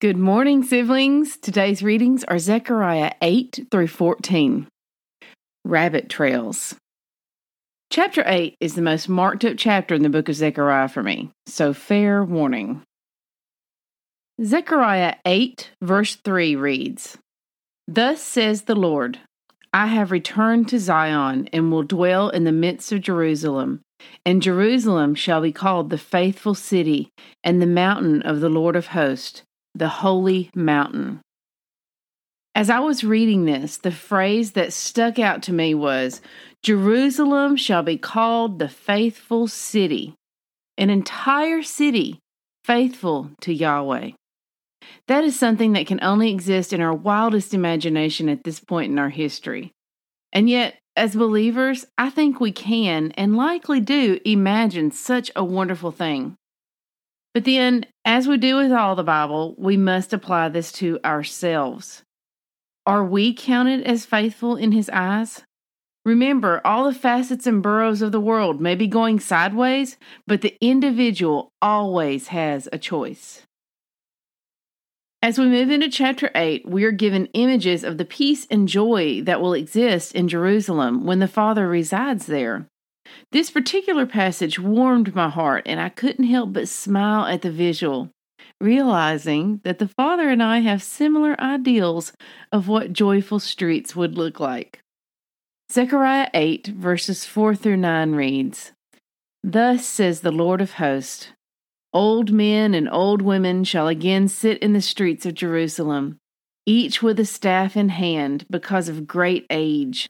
Good morning, siblings. Today's readings are Zechariah 8 through 14. Rabbit Trails. Chapter 8 is the most marked up chapter in the book of Zechariah for me, so fair warning. Zechariah 8, verse 3 reads Thus says the Lord, I have returned to Zion and will dwell in the midst of Jerusalem, and Jerusalem shall be called the faithful city and the mountain of the Lord of hosts the holy mountain. As I was reading this, the phrase that stuck out to me was Jerusalem shall be called the faithful city, an entire city faithful to Yahweh. That is something that can only exist in our wildest imagination at this point in our history. And yet, as believers, I think we can and likely do imagine such a wonderful thing. But then, as we do with all the Bible, we must apply this to ourselves. Are we counted as faithful in His eyes? Remember, all the facets and burrows of the world may be going sideways, but the individual always has a choice. As we move into chapter 8, we are given images of the peace and joy that will exist in Jerusalem when the Father resides there. This particular passage warmed my heart, and I couldn't help but smile at the visual, realizing that the Father and I have similar ideals of what joyful streets would look like. Zechariah 8, verses 4 through 9 reads Thus says the Lord of hosts Old men and old women shall again sit in the streets of Jerusalem, each with a staff in hand because of great age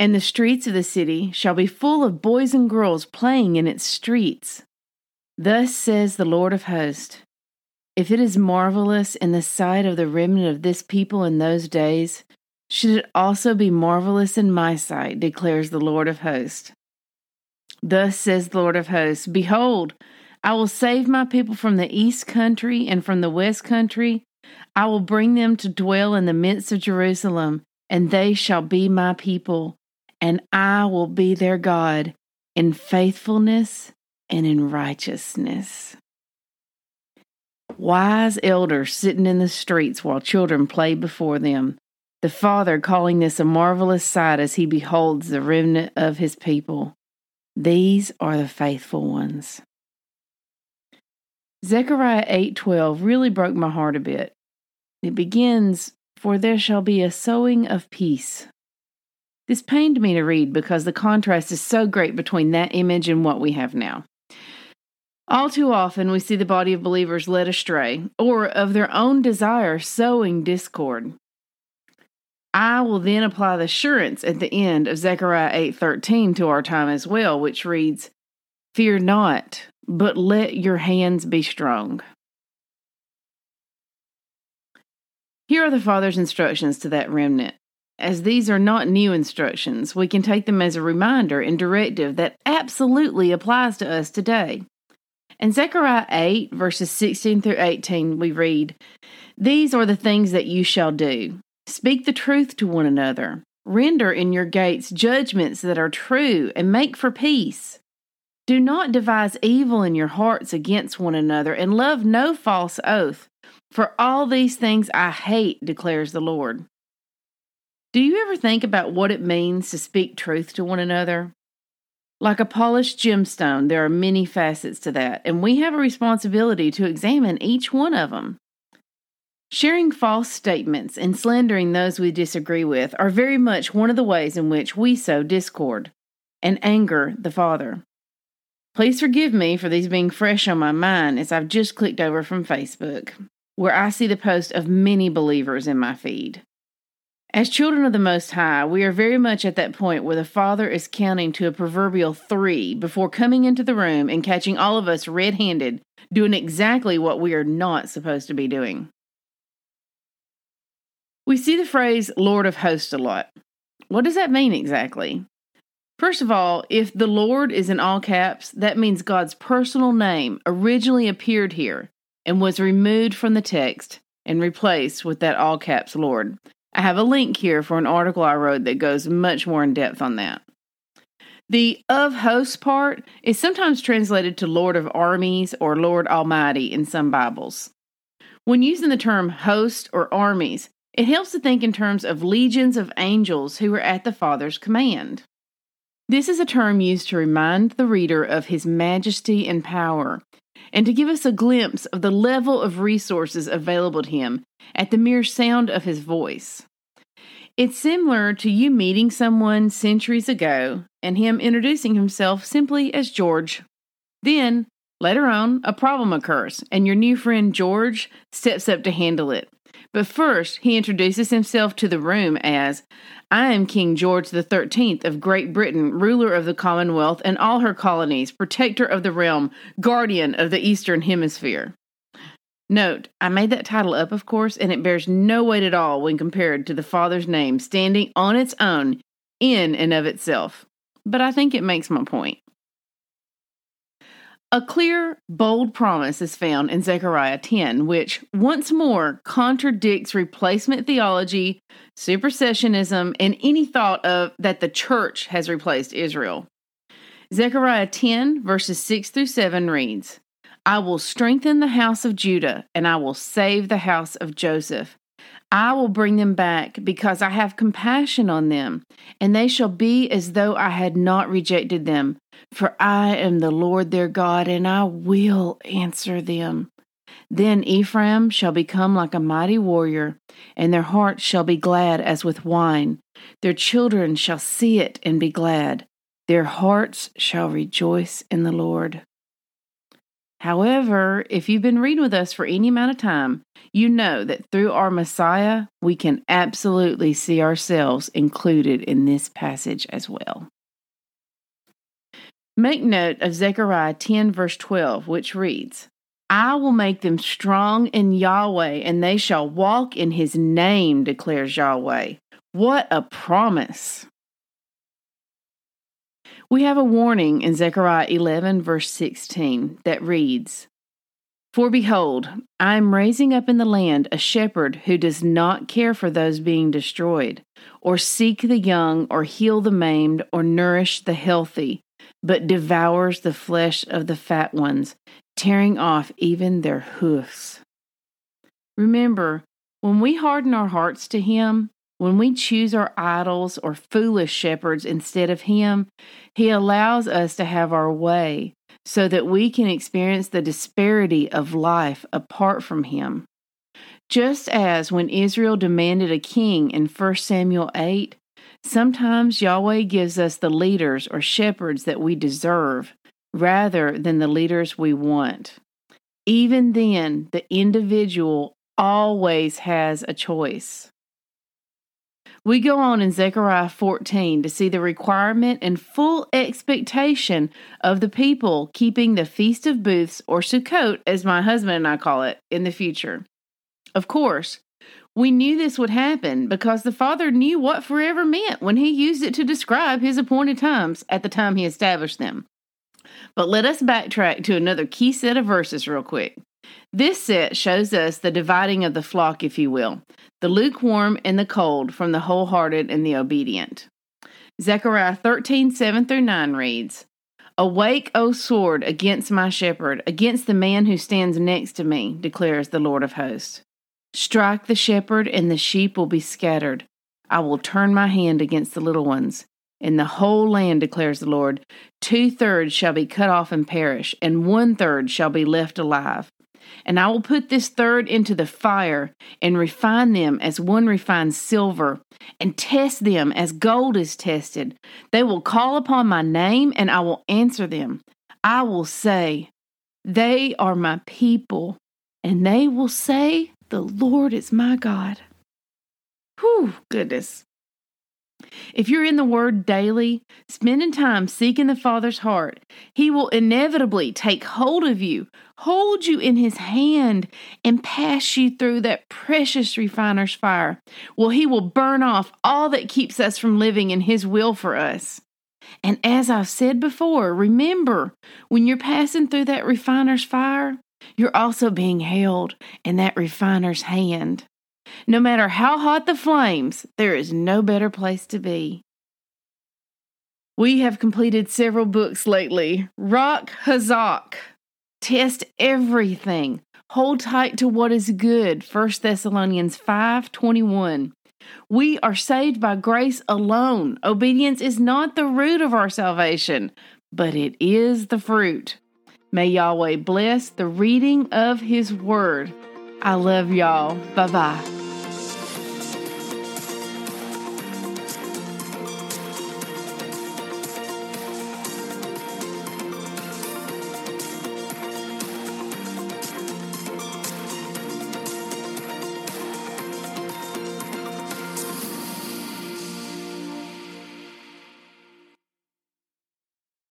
and the streets of the city shall be full of boys and girls playing in its streets. Thus says the Lord of hosts If it is marvelous in the sight of the remnant of this people in those days, should it also be marvelous in my sight, declares the Lord of hosts. Thus says the Lord of hosts Behold, I will save my people from the east country and from the west country. I will bring them to dwell in the midst of Jerusalem, and they shall be my people and I will be their God in faithfulness and in righteousness. Wise elders sitting in the streets while children play before them, the Father calling this a marvelous sight as he beholds the remnant of his people. These are the faithful ones. Zechariah 8:12 really broke my heart a bit. It begins, "For there shall be a sowing of peace." This pained me to read because the contrast is so great between that image and what we have now. All too often, we see the body of believers led astray, or of their own desire sowing discord. I will then apply the assurance at the end of Zechariah 8:13 to our time as well, which reads, "Fear not, but let your hands be strong." Here are the Father's instructions to that remnant. As these are not new instructions, we can take them as a reminder and directive that absolutely applies to us today. In Zechariah 8, verses 16 through 18, we read, These are the things that you shall do. Speak the truth to one another. Render in your gates judgments that are true, and make for peace. Do not devise evil in your hearts against one another, and love no false oath. For all these things I hate, declares the Lord. Do you ever think about what it means to speak truth to one another? Like a polished gemstone, there are many facets to that, and we have a responsibility to examine each one of them. Sharing false statements and slandering those we disagree with are very much one of the ways in which we sow discord and anger the Father. Please forgive me for these being fresh on my mind as I've just clicked over from Facebook, where I see the post of many believers in my feed. As children of the Most High, we are very much at that point where the Father is counting to a proverbial three before coming into the room and catching all of us red handed, doing exactly what we are not supposed to be doing. We see the phrase Lord of hosts a lot. What does that mean exactly? First of all, if the Lord is in all caps, that means God's personal name originally appeared here and was removed from the text and replaced with that all caps Lord. I have a link here for an article I wrote that goes much more in depth on that. The of hosts part is sometimes translated to Lord of armies or Lord Almighty in some Bibles. When using the term host or armies, it helps to think in terms of legions of angels who are at the Father's command. This is a term used to remind the reader of his majesty and power, and to give us a glimpse of the level of resources available to him at the mere sound of his voice. It's similar to you meeting someone centuries ago and him introducing himself simply as George. Then, later on, a problem occurs, and your new friend George steps up to handle it. But first, he introduces himself to the room as I am King George the Thirteenth of Great Britain, ruler of the Commonwealth and all her colonies, protector of the realm, guardian of the Eastern Hemisphere. Note, I made that title up, of course, and it bears no weight at all when compared to the Father's name standing on its own in and of itself. But I think it makes my point. A clear, bold promise is found in Zechariah 10, which once more contradicts replacement theology, supersessionism, and any thought of that the church has replaced Israel. Zechariah 10, verses 6 through 7 reads I will strengthen the house of Judah, and I will save the house of Joseph. I will bring them back because I have compassion on them, and they shall be as though I had not rejected them. For I am the Lord their God, and I will answer them. Then Ephraim shall become like a mighty warrior, and their hearts shall be glad as with wine. Their children shall see it and be glad. Their hearts shall rejoice in the Lord. However, if you've been reading with us for any amount of time, you know that through our Messiah, we can absolutely see ourselves included in this passage as well. Make note of Zechariah 10, verse 12, which reads, I will make them strong in Yahweh, and they shall walk in his name, declares Yahweh. What a promise! We have a warning in Zechariah 11, verse 16, that reads For behold, I am raising up in the land a shepherd who does not care for those being destroyed, or seek the young, or heal the maimed, or nourish the healthy, but devours the flesh of the fat ones, tearing off even their hoofs. Remember, when we harden our hearts to Him, when we choose our idols or foolish shepherds instead of Him, He allows us to have our way so that we can experience the disparity of life apart from Him. Just as when Israel demanded a king in 1 Samuel 8, sometimes Yahweh gives us the leaders or shepherds that we deserve rather than the leaders we want. Even then, the individual always has a choice. We go on in Zechariah 14 to see the requirement and full expectation of the people keeping the Feast of Booths, or Sukkot, as my husband and I call it, in the future. Of course, we knew this would happen because the Father knew what forever meant when He used it to describe His appointed times at the time He established them. But let us backtrack to another key set of verses real quick. This set shows us the dividing of the flock, if you will, the lukewarm and the cold from the wholehearted and the obedient. Zechariah 13, 7 through 9 reads, Awake, O sword, against my shepherd, against the man who stands next to me, declares the Lord of hosts. Strike the shepherd, and the sheep will be scattered. I will turn my hand against the little ones. In the whole land, declares the Lord, two thirds shall be cut off and perish, and one third shall be left alive. And I will put this third into the fire and refine them as one refines silver and test them as gold is tested. They will call upon my name and I will answer them. I will say, They are my people. And they will say, The Lord is my God. Whew, goodness. If you're in the Word daily, spending time seeking the Father's heart, He will inevitably take hold of you, hold you in His hand, and pass you through that precious refiner's fire. Well, He will burn off all that keeps us from living in His will for us. And as I've said before, remember when you're passing through that refiner's fire, you're also being held in that refiner's hand. No matter how hot the flames, there is no better place to be. We have completed several books lately. Rock Hazak. Test everything. Hold tight to what is good. 1 Thessalonians 5:21. We are saved by grace alone. Obedience is not the root of our salvation, but it is the fruit. May Yahweh bless the reading of His Word. I love y'all. Bye bye.